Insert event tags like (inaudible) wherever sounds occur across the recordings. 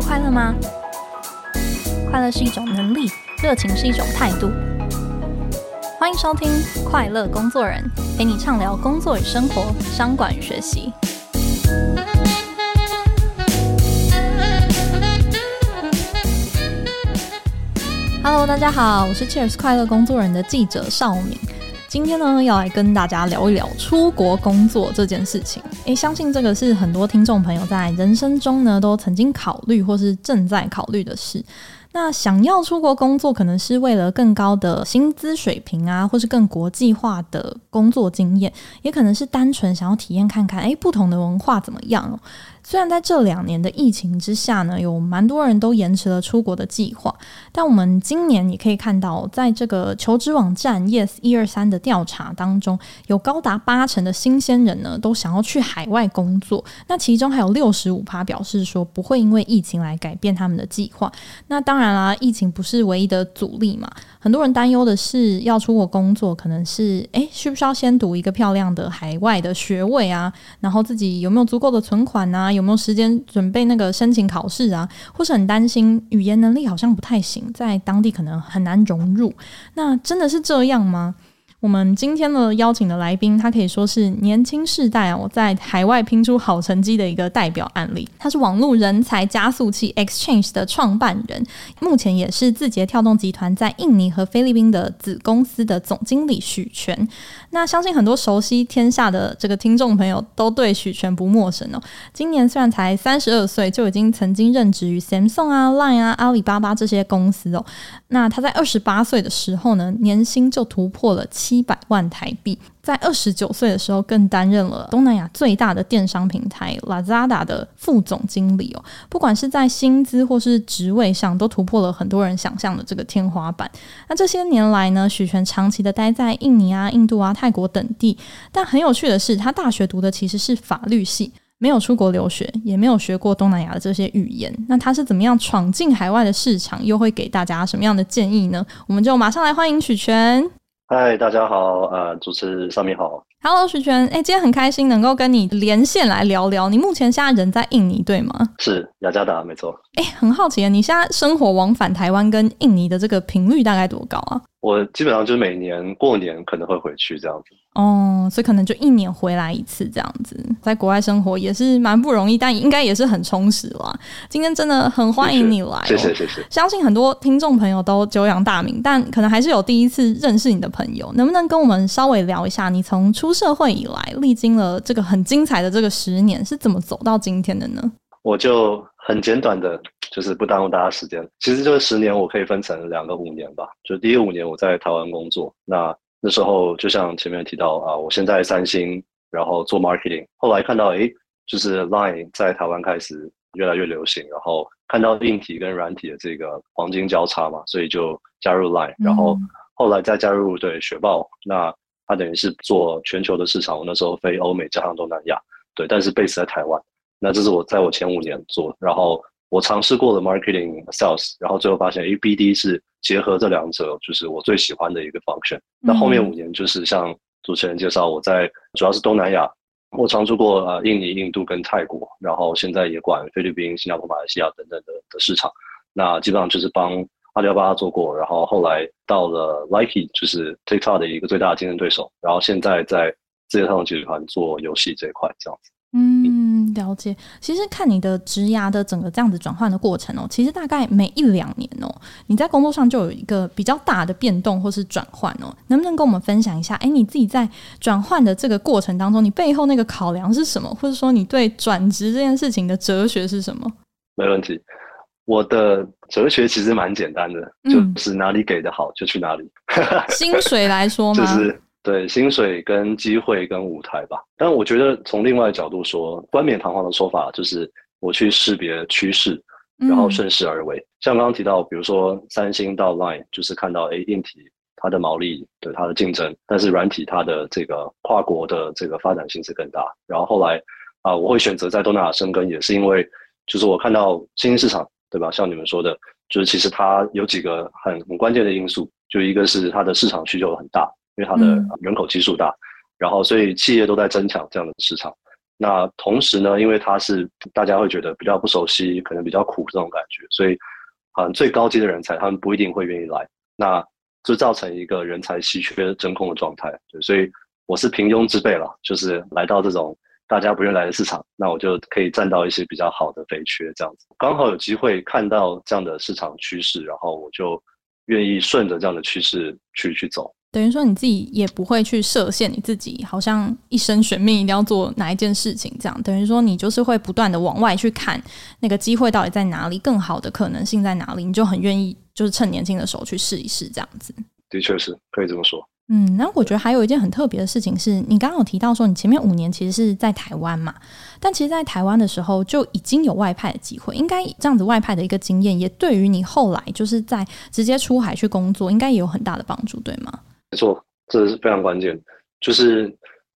快乐吗？快乐是一种能力，热情是一种态度。欢迎收听《快乐工作人》，陪你畅聊工作与生活、商管与学习。Hello，大家好，我是 Cheers 快乐工作人的记者邵敏。今天呢，要来跟大家聊一聊出国工作这件事情。相信这个是很多听众朋友在人生中呢都曾经考虑或是正在考虑的事。那想要出国工作，可能是为了更高的薪资水平啊，或是更国际化的工作经验，也可能是单纯想要体验看看，诶，不同的文化怎么样。虽然在这两年的疫情之下呢，有蛮多人都延迟了出国的计划，但我们今年也可以看到，在这个求职网站 Yes 一二三的调查当中，有高达八成的新鲜人呢都想要去海外工作。那其中还有六十五趴表示说不会因为疫情来改变他们的计划。那当然啦，疫情不是唯一的阻力嘛。很多人担忧的是要出国工作，可能是诶，需不需要先读一个漂亮的海外的学位啊？然后自己有没有足够的存款啊？有有没有时间准备那个申请考试啊？或是很担心语言能力好像不太行，在当地可能很难融入。那真的是这样吗？我们今天的邀请的来宾，他可以说是年轻世代啊，在海外拼出好成绩的一个代表案例。他是网络人才加速器 Exchange 的创办人，目前也是字节跳动集团在印尼和菲律宾的子公司的总经理许权。那相信很多熟悉天下的这个听众朋友都对许权不陌生哦。今年虽然才三十二岁，就已经曾经任职于 Samsung 啊、Line 啊、阿里巴巴这些公司哦。那他在二十八岁的时候呢，年薪就突破了七百万台币，在二十九岁的时候，更担任了东南亚最大的电商平台 Lazada 的副总经理哦。不管是在薪资或是职位上，都突破了很多人想象的这个天花板。那这些年来呢，许诠长期的待在印尼啊、印度啊、泰国等地。但很有趣的是，他大学读的其实是法律系，没有出国留学，也没有学过东南亚的这些语言。那他是怎么样闯进海外的市场？又会给大家什么样的建议呢？我们就马上来欢迎许诠。嗨，大家好，呃，主持人绍敏好，Hello，徐泉，哎，今天很开心能够跟你连线来聊聊。你目前现在人在印尼对吗？是雅加达，没错。哎，很好奇，你现在生活往返台湾跟印尼的这个频率大概多高啊？我基本上就是每年过年可能会回去这样子。哦，所以可能就一年回来一次这样子，在国外生活也是蛮不容易，但应该也是很充实啦。今天真的很欢迎你来喔，谢谢谢谢。相信很多听众朋友都久仰大名，但可能还是有第一次认识你的朋友，能不能跟我们稍微聊一下，你从出社会以来，历经了这个很精彩的这个十年，是怎么走到今天的呢？我就很简短的，就是不耽误大家时间。其实这十年我可以分成两个五年吧，就第一五年我在台湾工作，那。那时候就像前面提到啊，我现在三星，然后做 marketing，后来看到诶，就是 Line 在台湾开始越来越流行，然后看到硬体跟软体的这个黄金交叉嘛，所以就加入 Line，然后后来再加入对雪豹，那它等于是做全球的市场，我那时候飞欧美加上东南亚，对，但是 base 在台湾，那这是我在我前五年做，然后。我尝试过了 marketing sales，然后最后发现，A B D 是结合这两者，就是我最喜欢的一个 function。那后面五年就是像主持人介绍，我在主要是东南亚，我常驻过呃印尼、印度跟泰国，然后现在也管菲律宾、新加坡、马来西亚等等的的市场。那基本上就是帮阿里巴巴做过，然后后来到了 Likee，就是 TikTok 的一个最大的竞争对手，然后现在在字节跳动集团做游戏这一块，这样子。嗯，了解。其实看你的职涯的整个这样子转换的过程哦，其实大概每一两年哦，你在工作上就有一个比较大的变动或是转换哦，能不能跟我们分享一下？哎，你自己在转换的这个过程当中，你背后那个考量是什么？或者说你对转职这件事情的哲学是什么？没问题，我的哲学其实蛮简单的，嗯、就是哪里给的好就去哪里。(laughs) 薪水来说吗？就是。对，薪水跟机会跟舞台吧，但我觉得从另外的角度说，冠冕堂皇的说法就是我去识别趋势，然后顺势而为。嗯、像刚刚提到，比如说三星到 Line，就是看到哎，硬体它的毛利对它的竞争，但是软体它的这个跨国的这个发展性是更大。然后后来啊、呃，我会选择在东南亚生根，也是因为就是我看到新兴市场，对吧？像你们说的，就是其实它有几个很很关键的因素，就一个是它的市场需求很大。因为它的人口基数大，嗯、然后所以企业都在争抢这样的市场。那同时呢，因为它是大家会觉得比较不熟悉，可能比较苦这种感觉，所以啊，最高级的人才他们不一定会愿意来，那就造成一个人才稀缺真空的状态。对，所以我是平庸之辈了，就是来到这种大家不愿来的市场，那我就可以占到一些比较好的肥缺，这样子刚好有机会看到这样的市场趋势，然后我就愿意顺着这样的趋势去去走。等于说你自己也不会去设限，你自己好像一生悬命一定要做哪一件事情这样。等于说你就是会不断的往外去看那个机会到底在哪里，更好的可能性在哪里，你就很愿意就是趁年轻的时候去试一试这样子。的确是可以这么说。嗯，然后我觉得还有一件很特别的事情是，你刚刚有提到说你前面五年其实是在台湾嘛，但其实，在台湾的时候就已经有外派的机会，应该这样子外派的一个经验，也对于你后来就是在直接出海去工作，应该也有很大的帮助，对吗？没错，这是非常关键。就是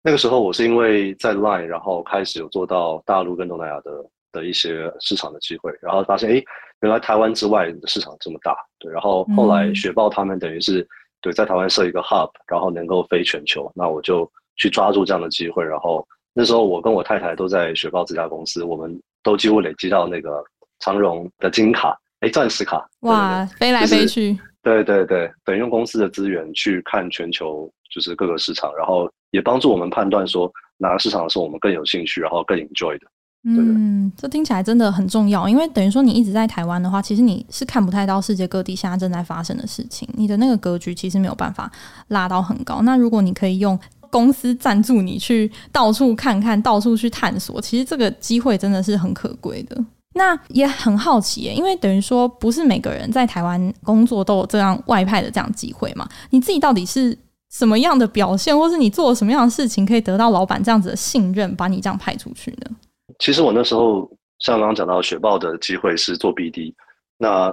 那个时候，我是因为在 Line，然后开始有做到大陆跟东南亚的的一些市场的机会，然后发现，哎，原来台湾之外的市场这么大。对，然后后来雪豹他们等于是对在台湾设一个 Hub，然后能够飞全球，那我就去抓住这样的机会。然后那时候我跟我太太都在雪豹这家公司，我们都几乎累积到那个长荣的金卡，哎，钻石卡。哇，飞来飞去。对对对，等于用公司的资源去看全球，就是各个市场，然后也帮助我们判断说哪个市场是我们更有兴趣，然后更 enjoy 的。嗯，这听起来真的很重要，因为等于说你一直在台湾的话，其实你是看不太到世界各地现在正在发生的事情，你的那个格局其实没有办法拉到很高。那如果你可以用公司赞助你去到处看看，到处去探索，其实这个机会真的是很可贵的。那也很好奇耶，因为等于说不是每个人在台湾工作都有这样外派的这样机会嘛？你自己到底是什么样的表现，或是你做了什么样的事情，可以得到老板这样子的信任，把你这样派出去呢？其实我那时候像刚刚讲到雪豹的机会是做 BD，那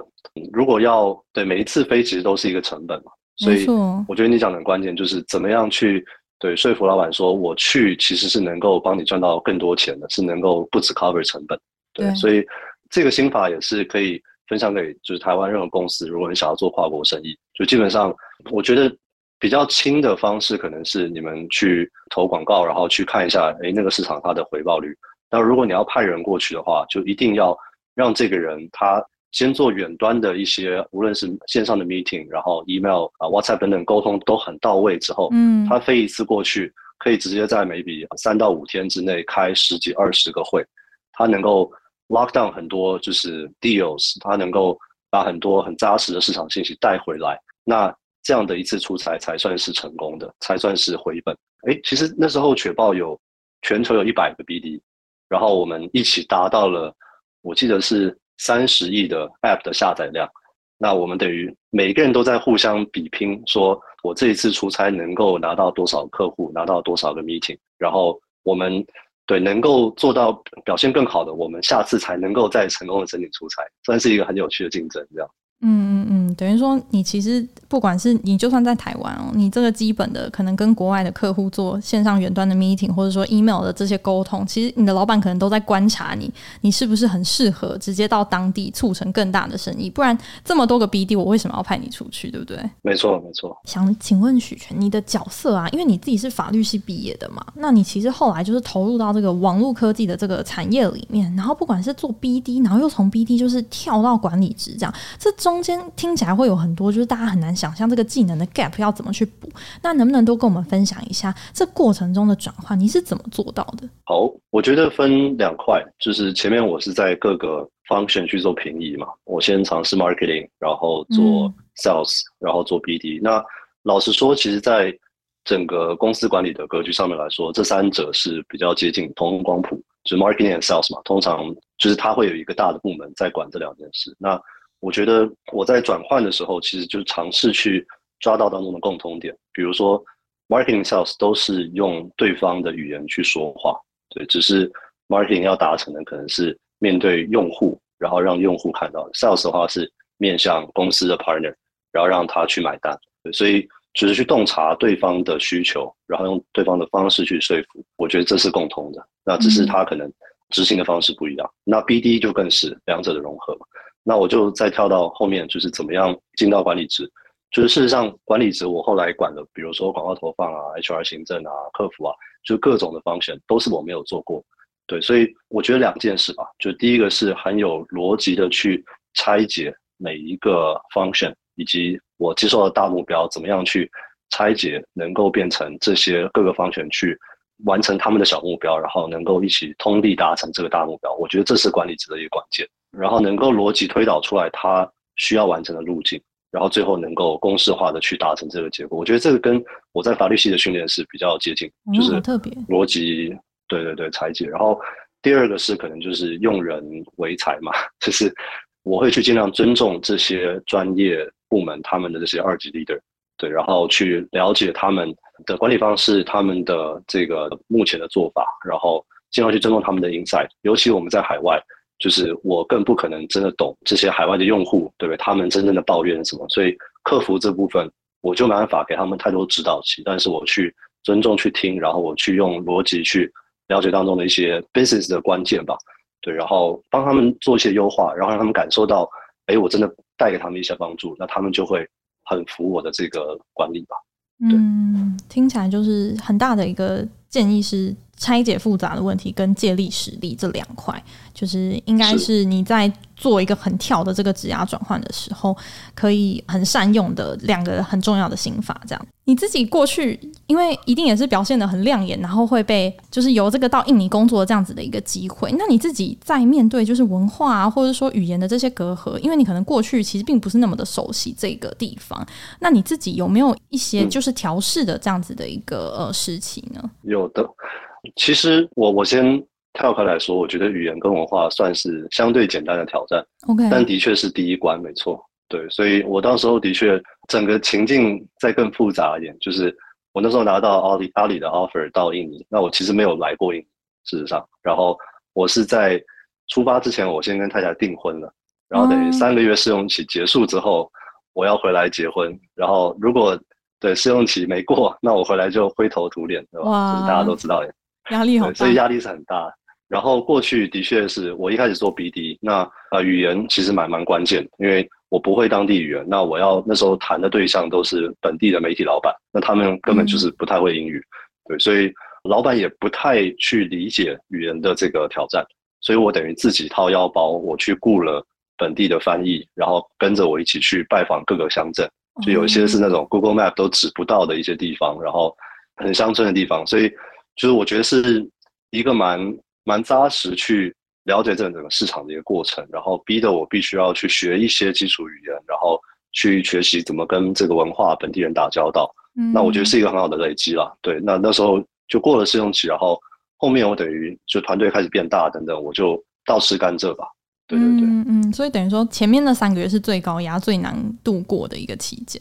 如果要对每一次飞，其实都是一个成本嘛。所以我觉得你讲的很关键，就是怎么样去对说服老板说，我去其实是能够帮你赚到更多钱的，是能够不止 cover 成本。对，所以这个心法也是可以分享给就是台湾任何公司，如果你想要做跨国生意，就基本上我觉得比较轻的方式可能是你们去投广告，然后去看一下，哎，那个市场它的回报率。那如果你要派人过去的话，就一定要让这个人他先做远端的一些，无论是线上的 meeting，然后 email 啊、WhatsApp 等等沟通都很到位之后，嗯，他飞一次过去，可以直接在 maybe 三到五天之内开十几二十个会，他能够。Lock down 很多就是 deals，它能够把很多很扎实的市场信息带回来，那这样的一次出差才算是成功的，才算是回本。哎，其实那时候雪豹有全球有一百个 BD，然后我们一起达到了，我记得是三十亿的 app 的下载量。那我们等于每个人都在互相比拼，说我这一次出差能够拿到多少客户，拿到多少个 meeting，然后我们。对，能够做到表现更好的，我们下次才能够再成功的申请出差，算是一个很有趣的竞争，这样。嗯嗯嗯，等于说你其实不管是你就算在台湾哦，你这个基本的可能跟国外的客户做线上远端的 meeting，或者说 email 的这些沟通，其实你的老板可能都在观察你，你是不是很适合直接到当地促成更大的生意？不然这么多个 BD，我为什么要派你出去，对不对？没错没错。想请问许权，你的角色啊，因为你自己是法律系毕业的嘛，那你其实后来就是投入到这个网络科技的这个产业里面，然后不管是做 BD，然后又从 BD 就是跳到管理职这样，这。中间听起来会有很多，就是大家很难想象这个技能的 gap 要怎么去补。那能不能都跟我们分享一下这过程中的转换，你是怎么做到的？好，我觉得分两块，就是前面我是在各个 function 去做平移嘛。我先尝试 marketing，然后做 sales，嗯，然后做 BD。那老实说，其实在整个公司管理的格局上面来说，这三者是比较接近同光谱，就是 marketing and sales 嘛。通常就是它会有一个大的部门在管这两件事。那我觉得我在转换的时候，其实就是尝试去抓到当中的共通点。比如说，marketing sales 都是用对方的语言去说话，对，只是 marketing 要达成的可能是面对用户，然后让用户看到；sales 的话是面向公司的 partner，然后让他去买单。对，所以只是去洞察对方的需求，然后用对方的方式去说服。我觉得这是共通的，那只是他可能执行的方式不一样。嗯、那 BD 就更是两者的融合嘛。那我就再跳到后面，就是怎么样进到管理职。就是事实上管理职我后来管的，比如说广告投放啊、HR 行政啊、客服啊，就各种的 function 都是我没有做过。对，所以我觉得两件事吧，就第一个是很有逻辑的去拆解每一个 function，以及我接受的大目标怎么样去拆解，能够变成这些各个 function 去完成他们的小目标，然后能够一起通力达成这个大目标。我觉得这是管理职的一个关键，然后能够逻辑推导出来他需要完成的路径，然后最后能够公式化的去达成这个结果。我觉得这个跟我在法律系的训练是比较接近，就是逻辑。对对对，裁解。然后第二个是可能就是用人为才嘛，就是我会去尽量尊重这些专业部门他们的这些二级 leader，对，然后去了解他们的管理方式，他们的这个目前的做法，然后尽量去尊重他们的 insight。尤其我们在海外，就是我更不可能真的懂这些海外的用户，对不对？他们真正的抱怨什么？所以客服这部分我就没办法给他们太多指导期，但是我去尊重去听，然后我去用逻辑去。了解当中的一些 business 的关键吧，对，然后帮他们做一些优化，然后让他们感受到，哎，我真的带给他们一些帮助，那他们就会很服我的这个管理吧。嗯，听起来就是很大的一个建议是拆解复杂的问题跟借力使力这两块，就是应该是你在做一个很跳的这个指压转换的时候，可以很善用的两个很重要的心法。这样，你自己过去因为一定也是表现的很亮眼，然后会被就是由这个到印尼工作这样子的一个机会。那你自己在面对就是文化啊，或者说语言的这些隔阂，因为你可能过去其实并不是那么的熟悉这个地方，那你自己有没有一些就是调试的这样子的一个呃时期呢？有的，其实我我先。跳开来说，我觉得语言跟文化算是相对简单的挑战，OK，但的确是第一关，没错。对，所以我到时候的确整个情境再更复杂一点，就是我那时候拿到阿里阿里的 offer 到印尼，那我其实没有来过印尼，事实上，然后我是在出发之前，我先跟太太订婚了，然后等于三个月试用期结束之后，我要回来结婚，然后如果对试用期没过，那我回来就灰头土脸，对吧？就是大家都知道，压力很大，所以压力是很大。然后过去的确是我一开始做 BD，那呃语言其实蛮蛮关键，因为我不会当地语言，那我要那时候谈的对象都是本地的媒体老板，那他们根本就是不太会英语，对，所以老板也不太去理解语言的这个挑战，所以我等于自己掏腰包，我去雇了本地的翻译，然后跟着我一起去拜访各个乡镇，就有一些是那种 Google Map 都指不到的一些地方，然后很乡村的地方，所以就是我觉得是一个蛮。蛮扎实去了解这整个市场的一个过程，然后逼得我必须要去学一些基础语言，然后去学习怎么跟这个文化本地人打交道。嗯，那我觉得是一个很好的累积啦。对，那那时候就过了试用期，然后后面我等于就团队开始变大等等，我就倒吃甘蔗吧。对对对，嗯嗯，所以等于说前面那三个月是最高压、最难度过的一个期间。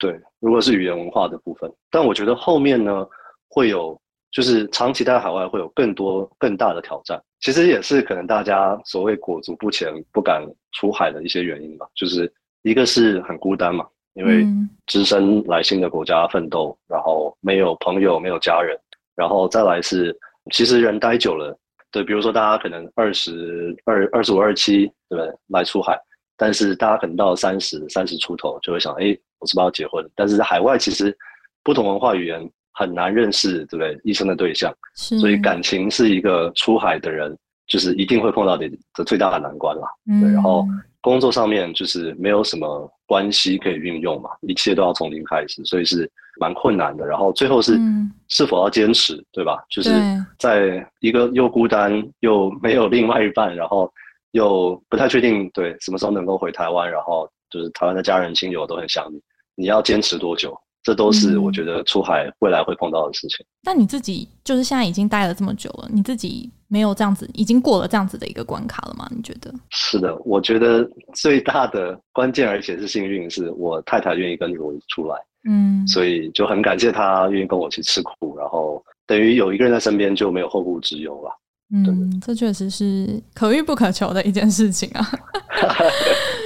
对，如果是语言文化的部分，但我觉得后面呢会有。就是长期待在海外会有更多更大的挑战，其实也是可能大家所谓裹足不前、不敢出海的一些原因吧。就是一个是很孤单嘛，因为只身来新的国家奋斗，然后没有朋友、没有家人，然后再来是其实人待久了，对，比如说大家可能二十二、二十五、二十七，对不对？来出海，但是大家可能到三十、三十出头就会想，哎，我是不是要结婚？但是在海外其实不同文化语言。很难认识，对不对？一生的对象，所以感情是一个出海的人，就是一定会碰到的的最大的难关啦。嗯，对，然后工作上面就是没有什么关系可以运用嘛，一切都要从零开始，所以是蛮困难的。然后最后是是否要坚持，嗯，对吧？就是在一个又孤单又没有另外一半，然后又不太确定对什么时候能够回台湾，然后就是台湾的家人亲友都很想你，你要坚持多久？这都是我觉得出海未来会碰到的事情。但你自己就是现在已经待了这么久了，你自己没有这样子，已经过了这样子的一个关卡了吗？你觉得？是的，我觉得最大的关键，而且是幸运，是我太太愿意跟着我出来。嗯，所以就很感谢她愿意跟我一起吃苦，然后等于有一个人在身边就没有后顾之忧了。嗯，这确实是可遇不可求的一件事情啊。(laughs)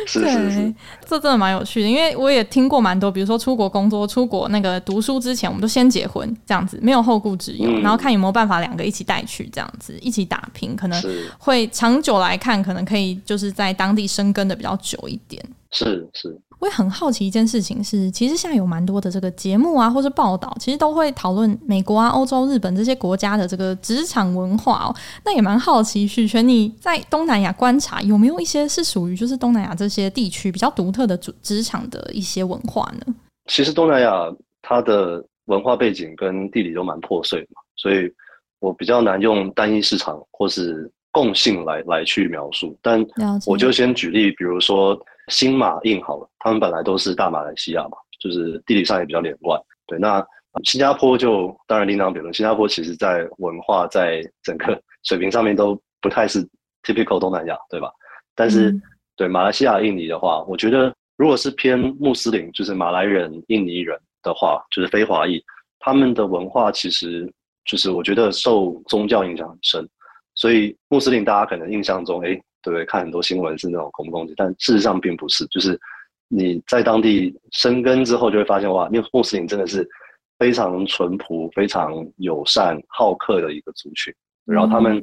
是是是，这真的蛮有趣的，因为我也听过蛮多，比如说出国工作、出国那个读书之前，我们都先结婚这样子，没有后顾之忧，嗯，然后看有没有办法两个一起带去这样子，一起打拼，可能会长久来看，可能可以就是在当地生根的比较久一点。是是，我也很好奇一件事情是，其实现在有蛮多的这个节目啊，或是报道，其实都会讨论美国啊、欧洲、日本这些国家的这个职场文化哦。那也蛮好奇，许全你在东南亚观察，有没有一些是属于就是东南亚这些地区比较独特的职职场的一些文化呢？其实东南亚它的文化背景跟地理都蛮破碎嘛，所以我比较难用单一市场或是共性来来去描述。但我就先举例，比如说。新马印好了，他们本来都是大马来西亚嘛，就是地理上也比较连贯。对，那新加坡就当然另当别论。新加坡其实在文化在整个水平上面都不太是 typical 东南亚，对吧？但是、嗯、对马来西亚、印尼的话，我觉得如果是偏穆斯林，就是马来人、印尼人的话，就是非华裔，他们的文化其实就是我觉得受宗教影响很深。所以穆斯林大家可能印象中，哎。对不对？看很多新闻是那种恐怖攻击，但事实上并不是。就是你在当地生根之后，就会发现哇，那穆斯林真的是非常淳朴、非常友善、好客的一个族群。然后他们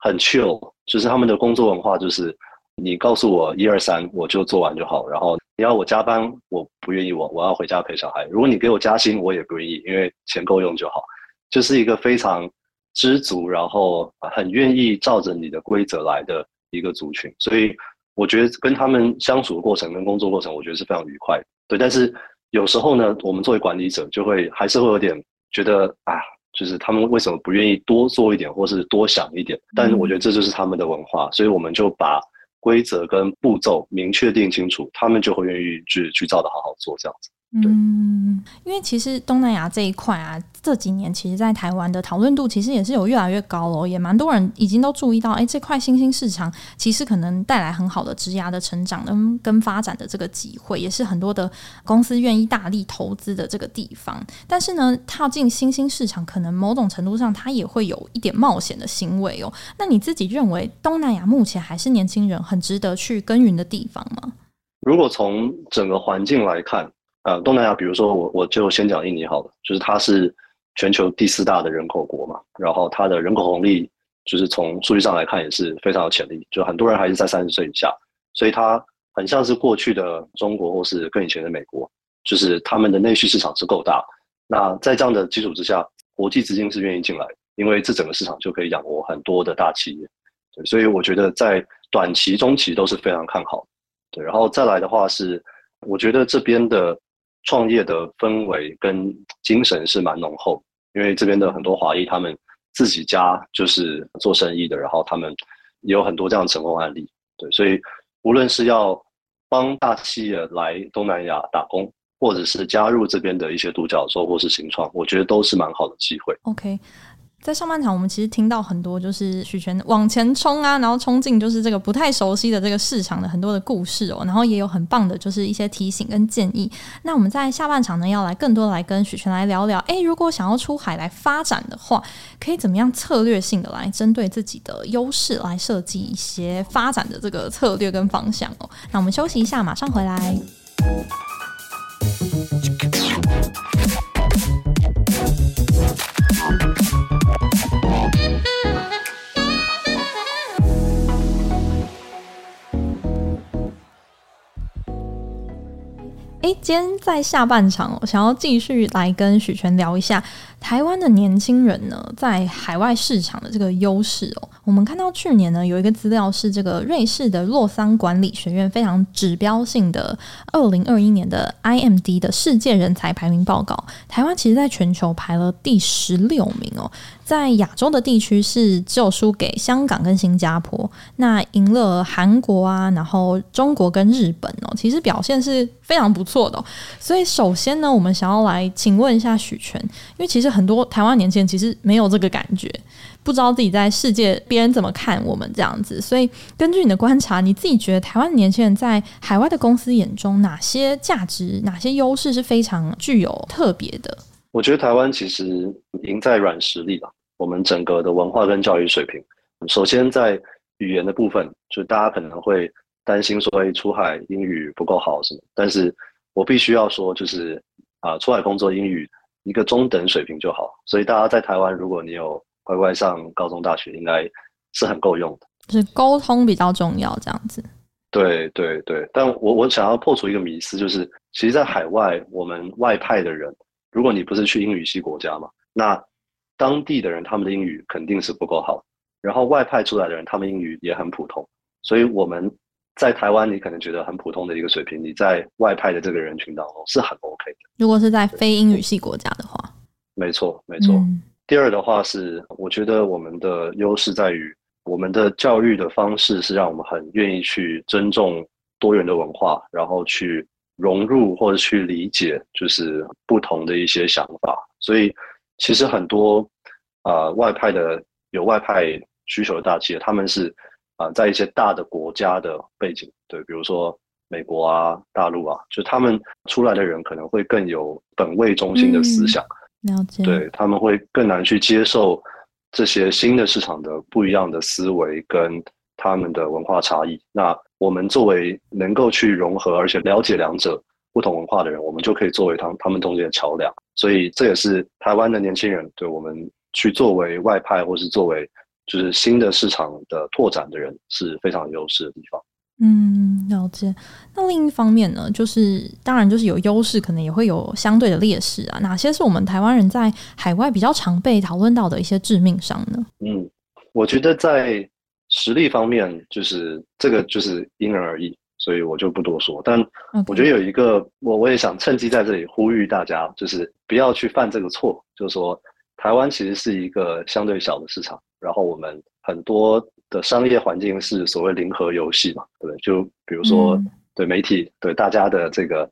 很 chill，就是他们的工作文化就是你告诉我一二三，我就做完就好。然后你要我加班，我不愿意，我我要回家陪小孩。如果你给我加薪，我也不愿意，因为钱够用就好。就是一个非常知足，然后很愿意照着你的规则来的。一个族群，所以我觉得跟他们相处的过程跟工作过程，我觉得是非常愉快。对，但是有时候呢，我们作为管理者，就会还是会有点觉得啊，就是他们为什么不愿意多做一点，或是多想一点？但是我觉得这就是他们的文化，所以我们就把规则跟步骤明确定清楚，他们就会愿意去去照着好好做这样子。嗯，因为其实东南亚这一块啊，这几年其实，在台湾的讨论度其实也是有越来越高了，也蛮多人已经都注意到，哎，这块新兴市场其实可能带来很好的职涯的成长跟跟发展的这个机会，也是很多的公司愿意大力投资的这个地方。但是呢，踏进新兴市场，可能某种程度上它也会有一点冒险的行为哦。那你自己认为东南亚目前还是年轻人很值得去耕耘的地方吗？如果从整个环境来看。呃，东南亚，比如说我我就先讲印尼好了，就是它是全球第四大的人口国嘛，然后它的人口红利就是从数据上来看也是非常有潜力，就很多人还是在三十岁以下，所以它很像是过去的中国或是更以前的美国，就是他们的内需市场是够大。那在这样的基础之下，国际资金是愿意进来，因为这整个市场就可以养活很多的大企业，对，所以我觉得在短期、中期都是非常看好。对，然后再来的话是，我觉得这边的。创业的氛围跟精神是蛮浓厚，因为这边的很多华裔，他们自己家就是做生意的，然后他们也有很多这样的成功案例。对，所以无论是要帮大企业来东南亚打工，或者是加入这边的一些独角兽或是新创，我觉得都是蛮好的机会。OK。在上半场，我们其实听到很多就是许诠往前冲啊，然后冲进就是这个不太熟悉的这个市场的很多的故事哦，然后也有很棒的就是一些提醒跟建议。那我们在下半场呢，要来更多来跟许诠来聊聊，诶，如果想要出海来发展的话，可以怎么样策略性的来针对自己的优势来设计一些发展的这个策略跟方向哦。那我们休息一下，马上回来。今天在下半场，我想要继续来跟许诠聊一下台湾的年轻人呢，在海外市场的这个优势哦。我们看到去年呢，有一个资料是这个瑞士的洛桑管理学院非常指标性的二零二一年的 IMD 的世界人才排名报告，台湾其实在全球排了第十六名哦。在亚洲的地区是只有输给香港跟新加坡，那赢了韩国啊，然后中国跟日本哦，其实表现是非常不错的。所以首先呢，我们想要来请问一下许诠，因为其实很多台湾年轻人其实没有这个感觉，不知道自己在世界别人怎么看我们这样子。所以根据你的观察，你自己觉得台湾年轻人在海外的公司眼中，哪些价值、哪些优势是非常具有特别的？我觉得台湾其实赢在软实力吧。我们整个的文化跟教育水平，首先在语言的部分，就大家可能会担心说，哎，出海英语不够好什么？但是我必须要说，就是啊，出海工作英语一个中等水平就好。所以大家在台湾，如果你有乖乖上高中大学，应该是很够用的。就是沟通比较重要，这样子。对对对，但我我想要破除一个迷思，就是其实，在海外我们外派的人，如果你不是去英语系国家嘛，那当地的人他们的英语肯定是不够好，然后外派出来的人他们英语也很普通，所以我们在台湾你可能觉得很普通的一个水平，你在外派的这个人群当中是很 OK 的。如果是在非英语系国家的话，没错没错。嗯。第二的话是，我觉得我们的优势在于。我们的教育的方式是让我们很愿意去尊重多元的文化，然后去融入或者去理解，就是不同的一些想法。所以，其实很多啊、呃、外派的有外派需求的大企业，他们是啊、呃、在一些大的国家的背景，对，比如说美国啊、大陆啊，就他们出来的人可能会更有本位中心的思想，嗯、了。解，对，他们会更难去接受。这些新的市场的不一样的思维跟他们的文化差异，那我们作为能够去融合而且了解两者不同文化的人，我们就可以作为他他们中间的桥梁。所以这也是台湾的年轻人对我们去作为外派或是作为就是新的市场的拓展的人是非常有优势的地方。嗯，了解。那另一方面呢，就是当然就是有优势，可能也会有相对的劣势啊。哪些是我们台湾人在海外比较常被讨论到的一些致命伤呢？嗯，我觉得在实力方面，就是这个就是因人而异，所以我就不多说。但我觉得有一个，我我也想趁机在这里呼吁大家，就是不要去犯这个错，就是说台湾其实是一个相对小的市场，然后我们很多。的商业环境是所谓零和游戏嘛，对不对？就比如说，嗯、对媒体，对大家的这个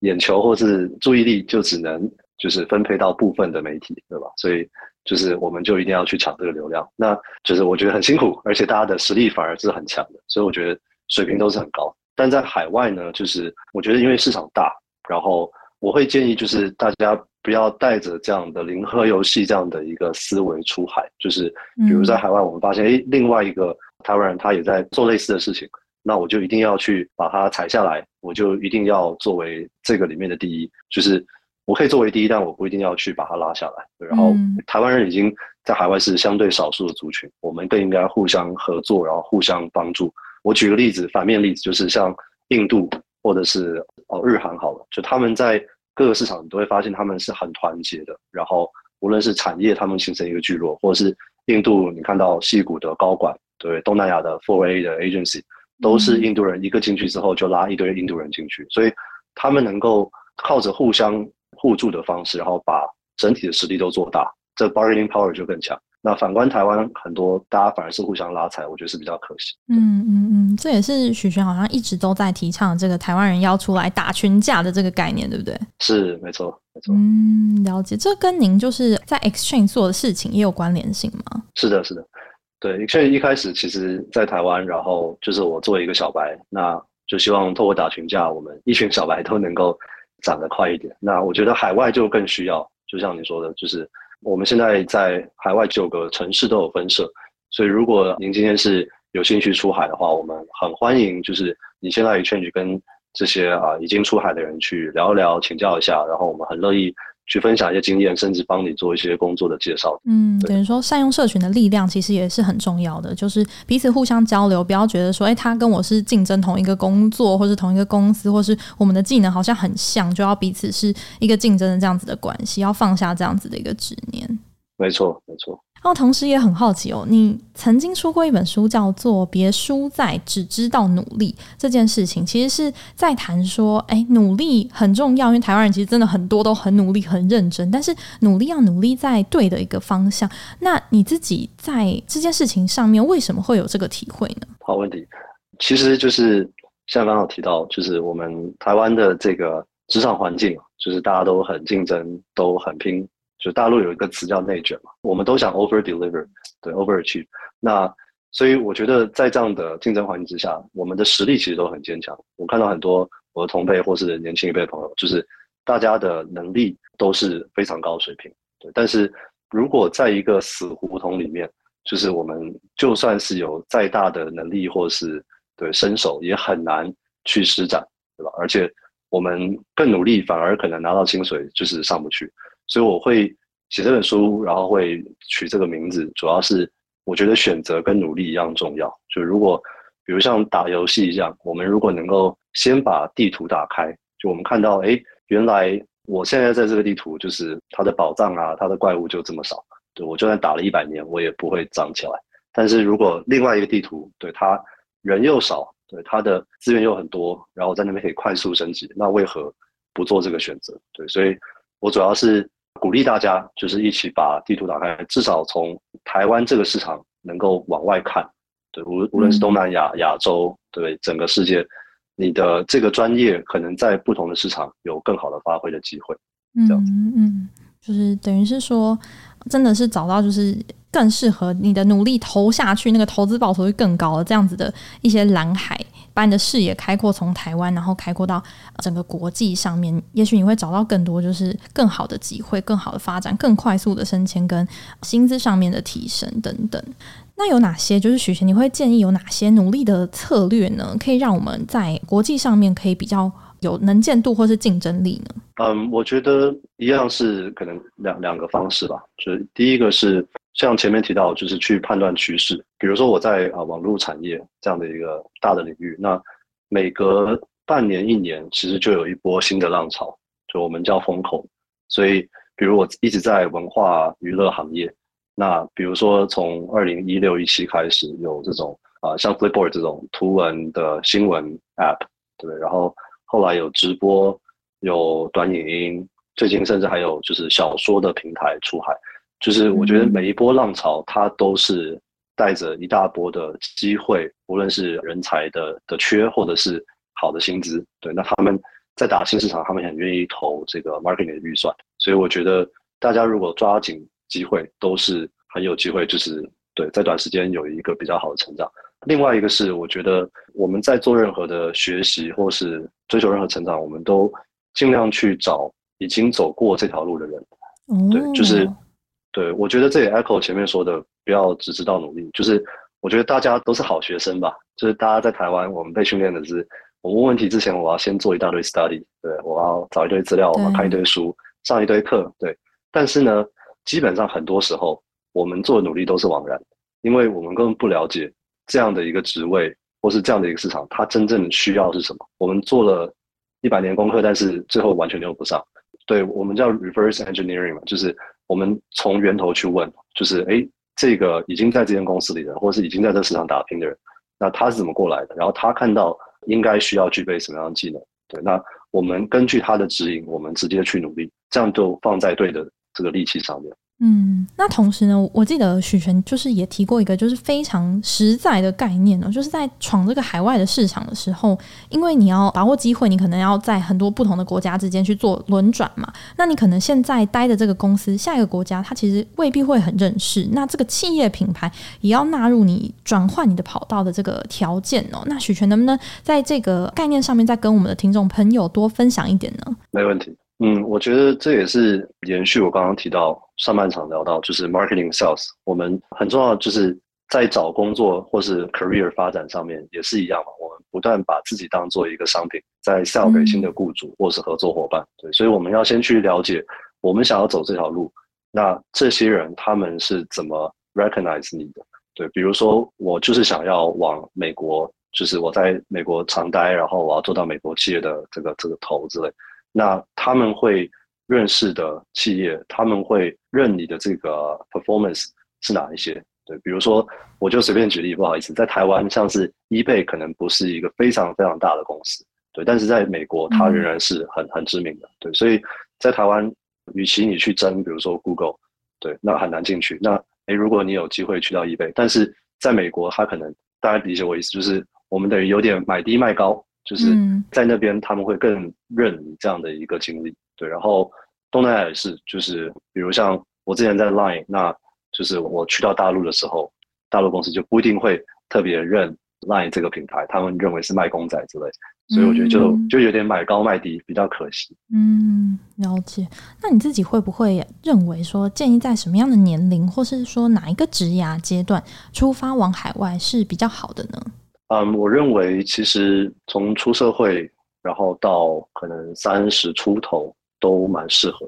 眼球或是注意力，就只能就是分配到部分的媒体，对吧？所以就是我们就一定要去抢这个流量，那就是我觉得很辛苦，而且大家的实力反而是很强的，所以我觉得水平都是很高。但在海外呢，就是我觉得因为市场大，然后我会建议就是大家。不要带着这样的零和游戏这样的一个思维出海，就是比如在海外，我们发现，哎，另外一个台湾人他也在做类似的事情，那我就一定要去把它踩下来，我就一定要作为这个里面的第一，就是我可以作为第一，但我不一定要去把它拉下来。然后台湾人已经在海外是相对少数的族群，我们更应该互相合作，然后互相帮助。我举个例子，反面例子就是像印度或者是哦日韩好了，就他们在。各个市场你都会发现他们是很团结的，然后无论是产业，他们形成一个聚落，或者是印度，你看到戏谷的高管，对东南亚的 Four A 的 agency，都是印度人，一个进去之后就拉一堆印度人进去，所以他们能够靠着互相互助的方式，然后把整体的实力都做大，这 bargaining power 就更强。那反观台湾，很多大家反而是互相拉踩，我觉得是比较可惜。嗯嗯嗯，这也是许璇好像一直都在提倡这个台湾人要出来打群架的这个概念，对不对？是，没错，没错。嗯，了解。这跟您就是在 Exchange 做的事情也有关联性吗？是的，是的。对，Exchange 一开始其实在台湾，然后就是我作为一个小白，那就希望透过打群架，我们一群小白都能够长得快一点。那我觉得海外就更需要，就像你说的，就是。我们现在在海外九个城市都有分社，所以如果您今天是有兴趣出海的话，我们很欢迎，就是你现在可以去跟这些啊已经出海的人去聊一聊，请教一下，然后我们很乐意。去分享一些经验，甚至帮你做一些工作的介绍。嗯，等于说善用社群的力量，其实也是很重要的，就是彼此互相交流，不要觉得说，哎，他跟我是竞争同一个工作，或是同一个公司，或是我们的技能好像很像，就要彼此是一个竞争的这样子的关系，要放下这样子的一个执念。没错，没错。然后同时也很好奇哦，你曾经出过一本书，叫做《别输在只知道努力》这件事情，其实是在谈说，哎，努力很重要，因为台湾人其实真的很多都很努力、很认真，但是努力要努力在对的一个方向。那你自己在这件事情上面，为什么会有这个体会呢？好问题，其实就是像刚刚提到，就是我们台湾的这个职场环境，就是大家都很竞争，都很拼。就大陆有一个词叫内卷嘛，我们都想 over deliver，对 overachieve。那所以我觉得在这样的竞争环境之下，我们的实力其实都很坚强。我看到很多我的同辈或是年轻一辈的朋友，就是大家的能力都是非常高水平。对，但是如果在一个死胡同里面，就是我们就算是有再大的能力或是对身手，也很难去施展，对吧？而且我们更努力，反而可能拿到薪水就是上不去。所以我会写这本书，然后会取这个名字，主要是我觉得选择跟努力一样重要。就如果比如像打游戏一样，我们如果能够先把地图打开，就我们看到，哎，原来我现在在这个地图，就是它的宝藏啊，它的怪物就这么少。对，我就算打了一百年，我也不会涨起来。但是如果另外一个地图，对，它人又少，对，它的资源又很多，然后在那边可以快速升级，那为何不做这个选择？对，所以我主要是鼓励大家，就是一起把地图打开，至少从台湾这个市场能够往外看。对，无无论是东南亚、亚洲，对，整个世界，你的这个专业可能在不同的市场有更好的发挥的机会。这样子，嗯嗯，就是等于是说。真的是找到就是更适合你的努力投下去，那个投资报酬会更高的这样子的一些蓝海，把你的视野开阔，从台湾然后开阔到整个国际上面，也许你会找到更多就是更好的机会、更好的发展、更快速的升迁跟薪资上面的提升等等。那有哪些就是许贤，你会建议有哪些努力的策略呢？可以让我们在国际上面可以比较。有能见度或是竞争力呢？嗯，我觉得一样是可能两两个方式吧。就是第一个是像前面提到，就是去判断趋势。比如说我在啊网络产业这样的一个大的领域，那每隔半年一年，其实就有一波新的浪潮，就我们叫风口。所以，比如我一直在文化娱乐行业，那比如说从二零一六一七开始有这种啊像 Flipboard 这种图文的新闻 App，对不对？然后后来有直播，有短影音，最近甚至还有就是小说的平台出海，就是我觉得每一波浪潮，它都是带着一大波的机会，无论是人才的的缺，或者是好的薪资，对，那他们在打新市场，他们很愿意投这个 marketing 的预算，所以我觉得大家如果抓紧机会，都是很有机会，就是对，在短时间有一个比较好的成长。另外一个是，我觉得我们在做任何的学习或是追求任何成长，我们都尽量去找已经走过这条路的人。嗯、对，就是对，我觉得这也 echo 前面说的，不要只知道努力。就是我觉得大家都是好学生吧。就是大家在台湾，我们被训练的是，我问问题之前，我要先做一大堆 study，对，我要找一堆资料，我要看一堆书，上一堆课，对。但是呢，基本上很多时候，我们做的努力都是枉然，因为我们根本不了解。这样的一个职位，或是这样的一个市场，它真正需要是什么？我们做了一百年功课，但是最后完全用不上。对，我们叫 reverse engineering 嘛，就是我们从源头去问，就是诶，这个已经在这间公司里的，或是已经在这市场打拼的人，那他是怎么过来的？然后他看到应该需要具备什么样的技能？对，那我们根据他的指引，我们直接去努力，这样就放在对的这个利器上面。嗯，那同时呢，我记得许权就是也提过一个，就是非常实在的概念呢，就是在闯这个海外的市场的时候，因为你要把握机会，你可能要在很多不同的国家之间去做轮转嘛。那你可能现在待的这个公司，下一个国家它其实未必会很认识。那这个企业品牌也要纳入你转换你的跑道的这个条件哦。那许权能不能在这个概念上面再跟我们的听众朋友多分享一点呢？没问题。嗯，我觉得这也是延续我刚刚提到上半场聊到，就是 marketing sales，我们很重要，就是在找工作或是 career 发展上面也是一样嘛。我们不断把自己当做一个商品，在 sell 给新的雇主或是合作伙伴。对，所以我们要先去了解我们想要走这条路，那这些人他们是怎么 recognize 你的？对，比如说我就是想要往美国，就是我在美国长待，然后我要做到美国企业的这个这个头之类。那他们会认识的企业，他们会认你的这个 performance 是哪一些？对，比如说，我就随便举例，不好意思，在台湾像是 eBay 可能不是一个非常非常大的公司，对，但是在美国它仍然是很很知名的，对，所以在台湾，与其你去争，比如说 Google，对，那很难进去。那诶，如果你有机会去到 eBay，但是在美国，它可能大家理解我意思，就是我们等于有点买低卖高。就是在那边，他们会更认你这样的一个经历，对。然后东南亚也是，就是比如像我之前在 Line，那就是我去到大陆的时候，大陆公司就不一定会特别认 Line 这个品牌，他们认为是卖公仔之类，所以我觉得就就有点买高卖低，比较可惜。嗯，了解。那你自己会不会认为说，建议在什么样的年龄，或是说哪一个职涯阶段出发往海外是比较好的呢？嗯，我认为其实从出社会，然后到可能三十出头都蛮适合，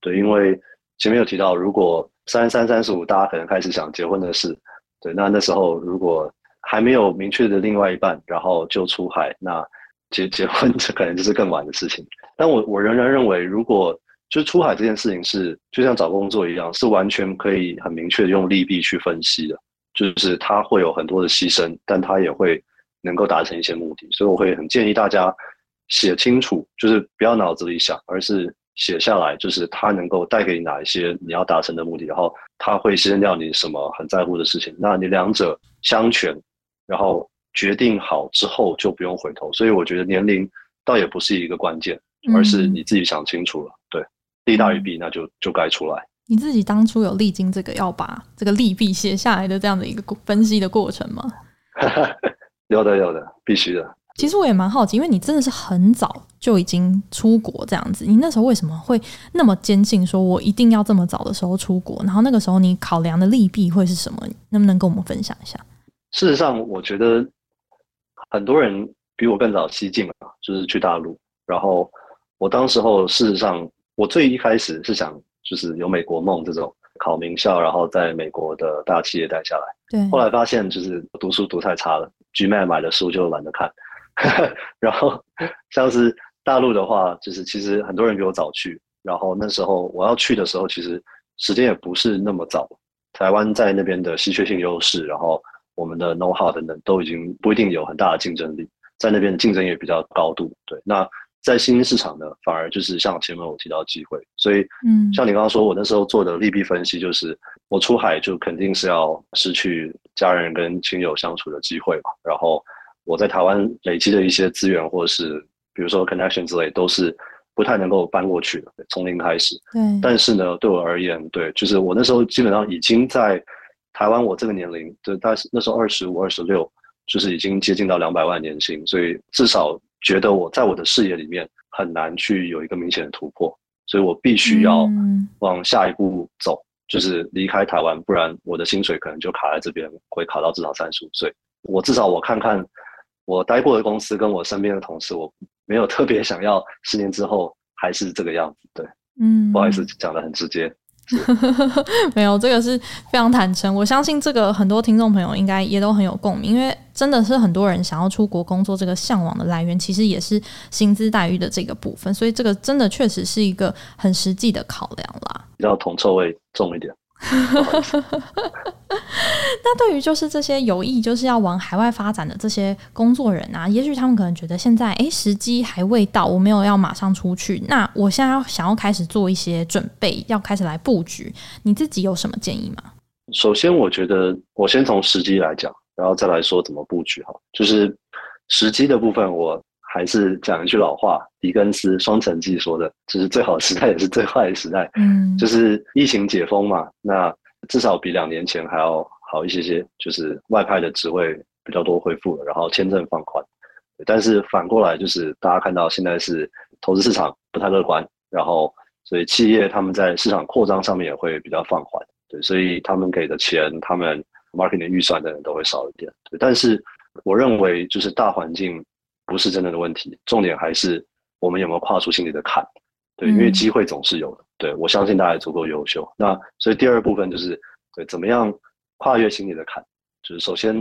对，因为前面有提到，如果三三三十五，大家可能开始想结婚的事，对，那那时候如果还没有明确的另外一半，然后就出海，那结结婚这可能就是更晚的事情。但我我仍然认为，如果就出海这件事情是就像找工作一样，是完全可以很明确的用利弊去分析的，就是它会有很多的牺牲，但它也会能够达成一些目的。所以我会很建议大家写清楚，就是不要脑子里想，而是。写下来，就是它能够带给你哪一些你要达成的目的，然后它会牺牲掉你什么很在乎的事情。那你两者相权，然后决定好之后就不用回头。所以我觉得年龄倒也不是一个关键，而是你自己想清楚了。嗯、对，利大于弊，那就就该出来。你自己当初有历经这个要把这个利弊写下来的这样的一个分析的过程吗？(laughs) 有的，有的，必须的。其实我也蛮好奇，因为你真的是很早就已经出国这样子，你那时候为什么会那么坚信说我一定要这么早的时候出国？然后那个时候你考量的利弊会是什么？能不能跟我们分享一下？事实上，我觉得很多人比我更早西进了，就是去大陆。然后我当时候事实上，我最一开始是想就是有美国梦这种考名校，然后在美国的大企业待下来。对。后来发现就是读书读太差了，GMAT 买的书就懒得看。(laughs) 然后 (laughs) 像是大陆的话，就是其实很多人比我早去，然后那时候我要去的时候，其实时间也不是那么早。台湾在那边的稀缺性优势，然后我们的 know how 等等都已经不一定有很大的竞争力，在那边竞争也比较高度。对，那在新兴市场呢，反而就是像前面我提到机会。所以，嗯，像你刚刚说，我那时候做的利弊分析，就是我出海就肯定是要失去家人跟亲友相处的机会嘛，然后。我在台湾累积的一些资源，或者是比如说 connection 之类，都是不太能够搬过去的，从零开始。对。但是呢，对我而言，对，就是我那时候基本上已经在台湾，我这个年龄，就大概那时候二十五、二十六，就是已经接近到两百万年薪，所以至少觉得我在我的视野里面很难去有一个明显的突破，所以我必须要往下一步走，嗯、就是离开台湾，不然我的薪水可能就卡在这边，会卡到至少三十五岁。我至少我看看。我待过的公司跟我身边的同事，我没有特别想要十年之后还是这个样子。对，嗯，不好意思，讲的很直接。(laughs) 没有，这个是非常坦诚。我相信这个很多听众朋友应该也都很有共鸣，因为真的是很多人想要出国工作，这个向往的来源其实也是薪资待遇的这个部分，所以这个真的确实是一个很实际的考量啦。比较铜臭味重一点。(laughs) 那对于就是这些有意就是要往海外发展的这些工作人啊，也许他们可能觉得现在诶时机还未到，我没有要马上出去。那我现在要想要开始做一些准备，要开始来布局，你自己有什么建议吗？首先，我觉得我先从时机来讲，然后再来说怎么布局哈。就是时机的部分，我。还是讲一句老话，狄更斯《双城记》说的，就是最好的时代也是最坏的时代。嗯，就是疫情解封嘛，那至少比两年前还要好一些些，就是外派的职位比较多恢复了，然后签证放宽。但是反过来就是大家看到现在是投资市场不太乐观，然后所以企业他们在市场扩张上面也会比较放缓。对，所以他们给的钱，他们 marketing 的预算的人都会少一点。对，但是我认为就是大环境。不是真正的问题，重点还是我们有没有跨出心里的坎，对，因为机会总是有的，对，我相信大家足够优秀。那所以第二部分就是，对，怎么样跨越心里的坎，就是首先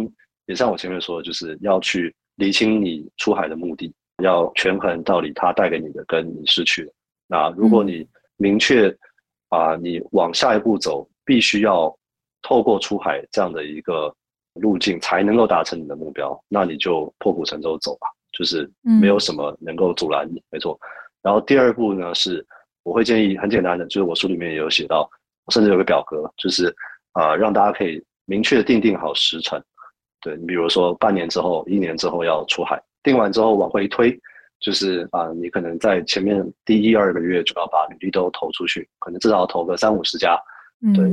也像我前面说的，就是要去厘清你出海的目的，要权衡到底它带给你的跟你失去的。那如果你明确啊，你往下一步走，必须要透过出海这样的一个路径才能够达成你的目标，那你就破釜沉舟走吧。就是没有什么能够阻拦你，嗯、没错。然后第二步呢，是我会建议很简单的，就是我书里面也有写到，甚至有个表格，就是啊、呃，让大家可以明确的定定好时程。对，你比如说半年之后、一年之后要出海，定完之后往回推，就是啊、呃，你可能在前面第一二个月就要把履历都投出去，可能至少投个三五十家。对，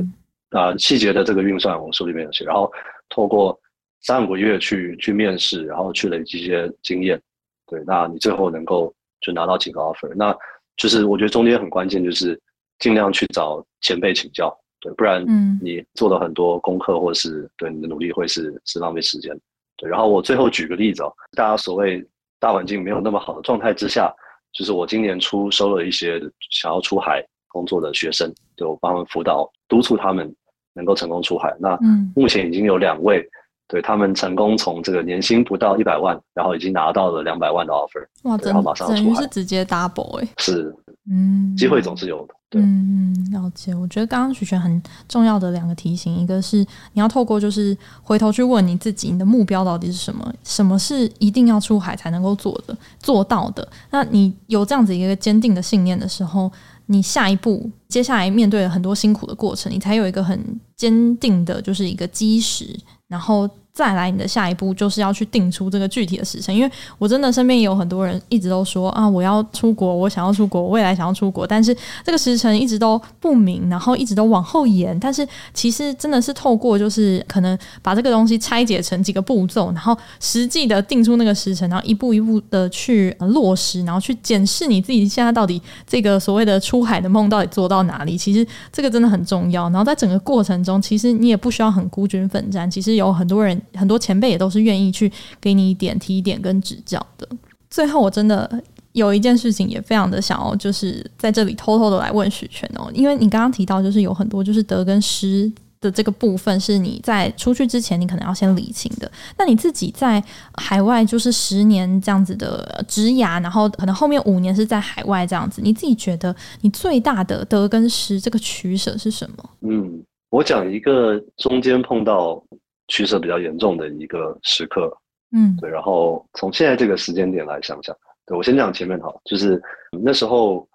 啊、呃，细节的这个运算我书里面有写，然后透过。三五个月去去面试，然后去累积一些经验，对，那你最后能够就拿到几个 offer，那就是我觉得中间很关键，就是尽量去找前辈请教，对，不然你做了很多功课，或是对你的努力会是是浪费时间，对。然后我最后举个例子哦，大家所谓大环境没有那么好的状态之下，就是我今年初收了一些想要出海工作的学生，对，我帮他们辅导，督促他们能够成功出海。那目前已经有两位。对他们成功从这个年薪不到一百万，然后已经拿到了两百万的 offer，哇，然后马上等于是直接 double 哎、欸，是，嗯，机会总是有的。嗯嗯，了解。我觉得刚刚许璇很重要的两个提醒，一个是你要透过就是回头去问你自己，你的目标到底是什么？什么是一定要出海才能够做的、做到的？那你有这样子一个坚定的信念的时候，你下一步接下来面对了很多辛苦的过程，你才有一个很坚定的，就是一个基石，然后。再来，你的下一步就是要去定出这个具体的时辰，因为我真的身边也有很多人一直都说啊，我要出国，我想要出国，我未来想要出国，但是这个时辰一直都不明，然后一直都往后延。但是其实真的是透过就是可能把这个东西拆解成几个步骤，然后实际的定出那个时辰，然后一步一步的去落实，然后去检视你自己现在到底这个所谓的出海的梦到底做到哪里。其实这个真的很重要。然后在整个过程中，其实你也不需要很孤军奋战，其实有很多人。很多前辈也都是愿意去给你一点提点跟指教的。最后，我真的有一件事情也非常的想要，就是在这里偷偷的来问许权哦，因为你刚刚提到，就是有很多就是得跟失的这个部分是你在出去之前你可能要先理清的。那你自己在海外就是十年这样子的职涯，然后可能后面五年是在海外这样子，你自己觉得你最大的得跟失这个取舍是什么？嗯，我讲一个中间碰到。取舍比较严重的一个时刻，嗯，对，然后从现在这个时间点来想想，对，我先讲前面哈，就是那时候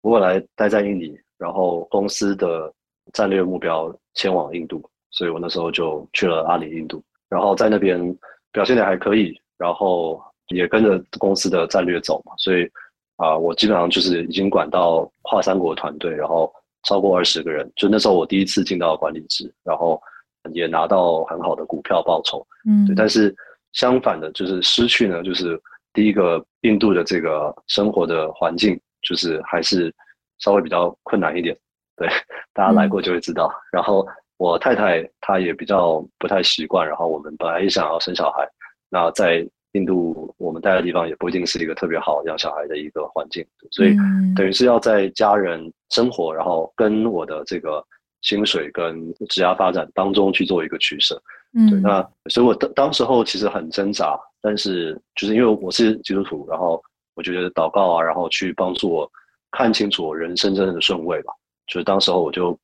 我本来待在印尼，然后公司的战略目标迁往印度，所以我那时候就去了阿里印度，然后在那边表现的还可以，然后也跟着公司的战略走嘛，所以啊、呃，我基本上就是已经管到跨三国团队，然后超过二十个人，就那时候我第一次进到管理职，然后。也拿到很好的股票报酬，嗯，对。但是相反的，就是失去呢，就是第一个印度的这个生活的环境，就是还是稍微比较困难一点。对，大家来过就会知道。嗯、然后我太太她也比较不太习惯。然后我们本来也想要生小孩，那在印度我们待的地方也不一定是一个特别好养小孩的一个环境，所以等于是要在家人生活，然后跟我的这个。薪水跟职业发展当中去做一个取舍，嗯，对，那所以我当当时候其实很挣扎，但是就是因为我是基督徒，然后我觉得祷告啊，然后去帮助我看清楚我人生真正的顺位吧。就是当时候我就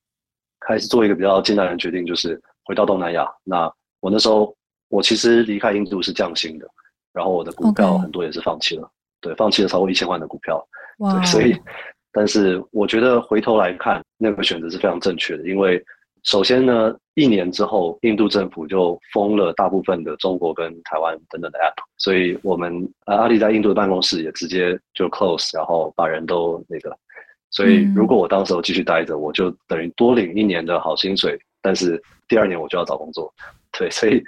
开始做一个比较艰难的决定，就是回到东南亚。那我那时候我其实离开印度是降薪的，然后我的股票很多也是放弃了.对，放弃了超过一千万的股票.对，所以。但是我觉得回头来看，那个选择是非常正确的，因为首先呢，一年之后，印度政府就封了大部分的中国跟台湾等等的 App，所以我们阿里在印度的办公室也直接就 close，然后把人都那个，所以如果我当时候继续待着，我就等于多领一年的好薪水，但是第二年我就要找工作，对，所以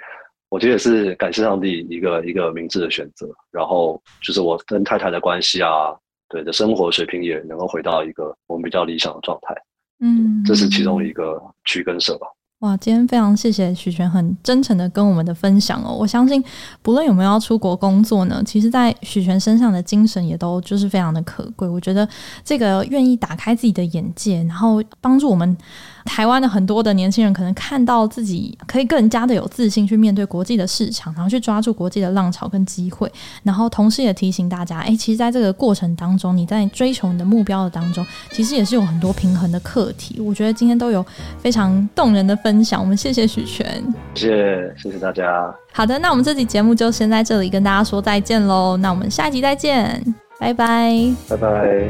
我觉得也是感谢上帝一个一个明智的选择，然后就是我跟太太的关系啊。对的生活水平也能够回到一个我们比较理想的状态，嗯，这是其中一个取跟舍吧。哇，今天非常谢谢许权很真诚的跟我们的分享哦。我相信不论有没有要出国工作呢，其实在许权身上的精神也都就是非常的可贵。我觉得这个愿意打开自己的眼界，然后帮助我们。台湾的很多的年轻人可能看到自己可以更加的有自信去面对国际的市场，然后去抓住国际的浪潮跟机会，然后同时也提醒大家，哎，其实在这个过程当中，你在追求你的目标的当中，其实也是有很多平衡的课题。我觉得今天都有非常动人的分享，我们谢谢许权，谢谢谢谢大家。好的，那我们这期节目就先在这里跟大家说再见喽，那我们下一集再见，拜拜，拜拜。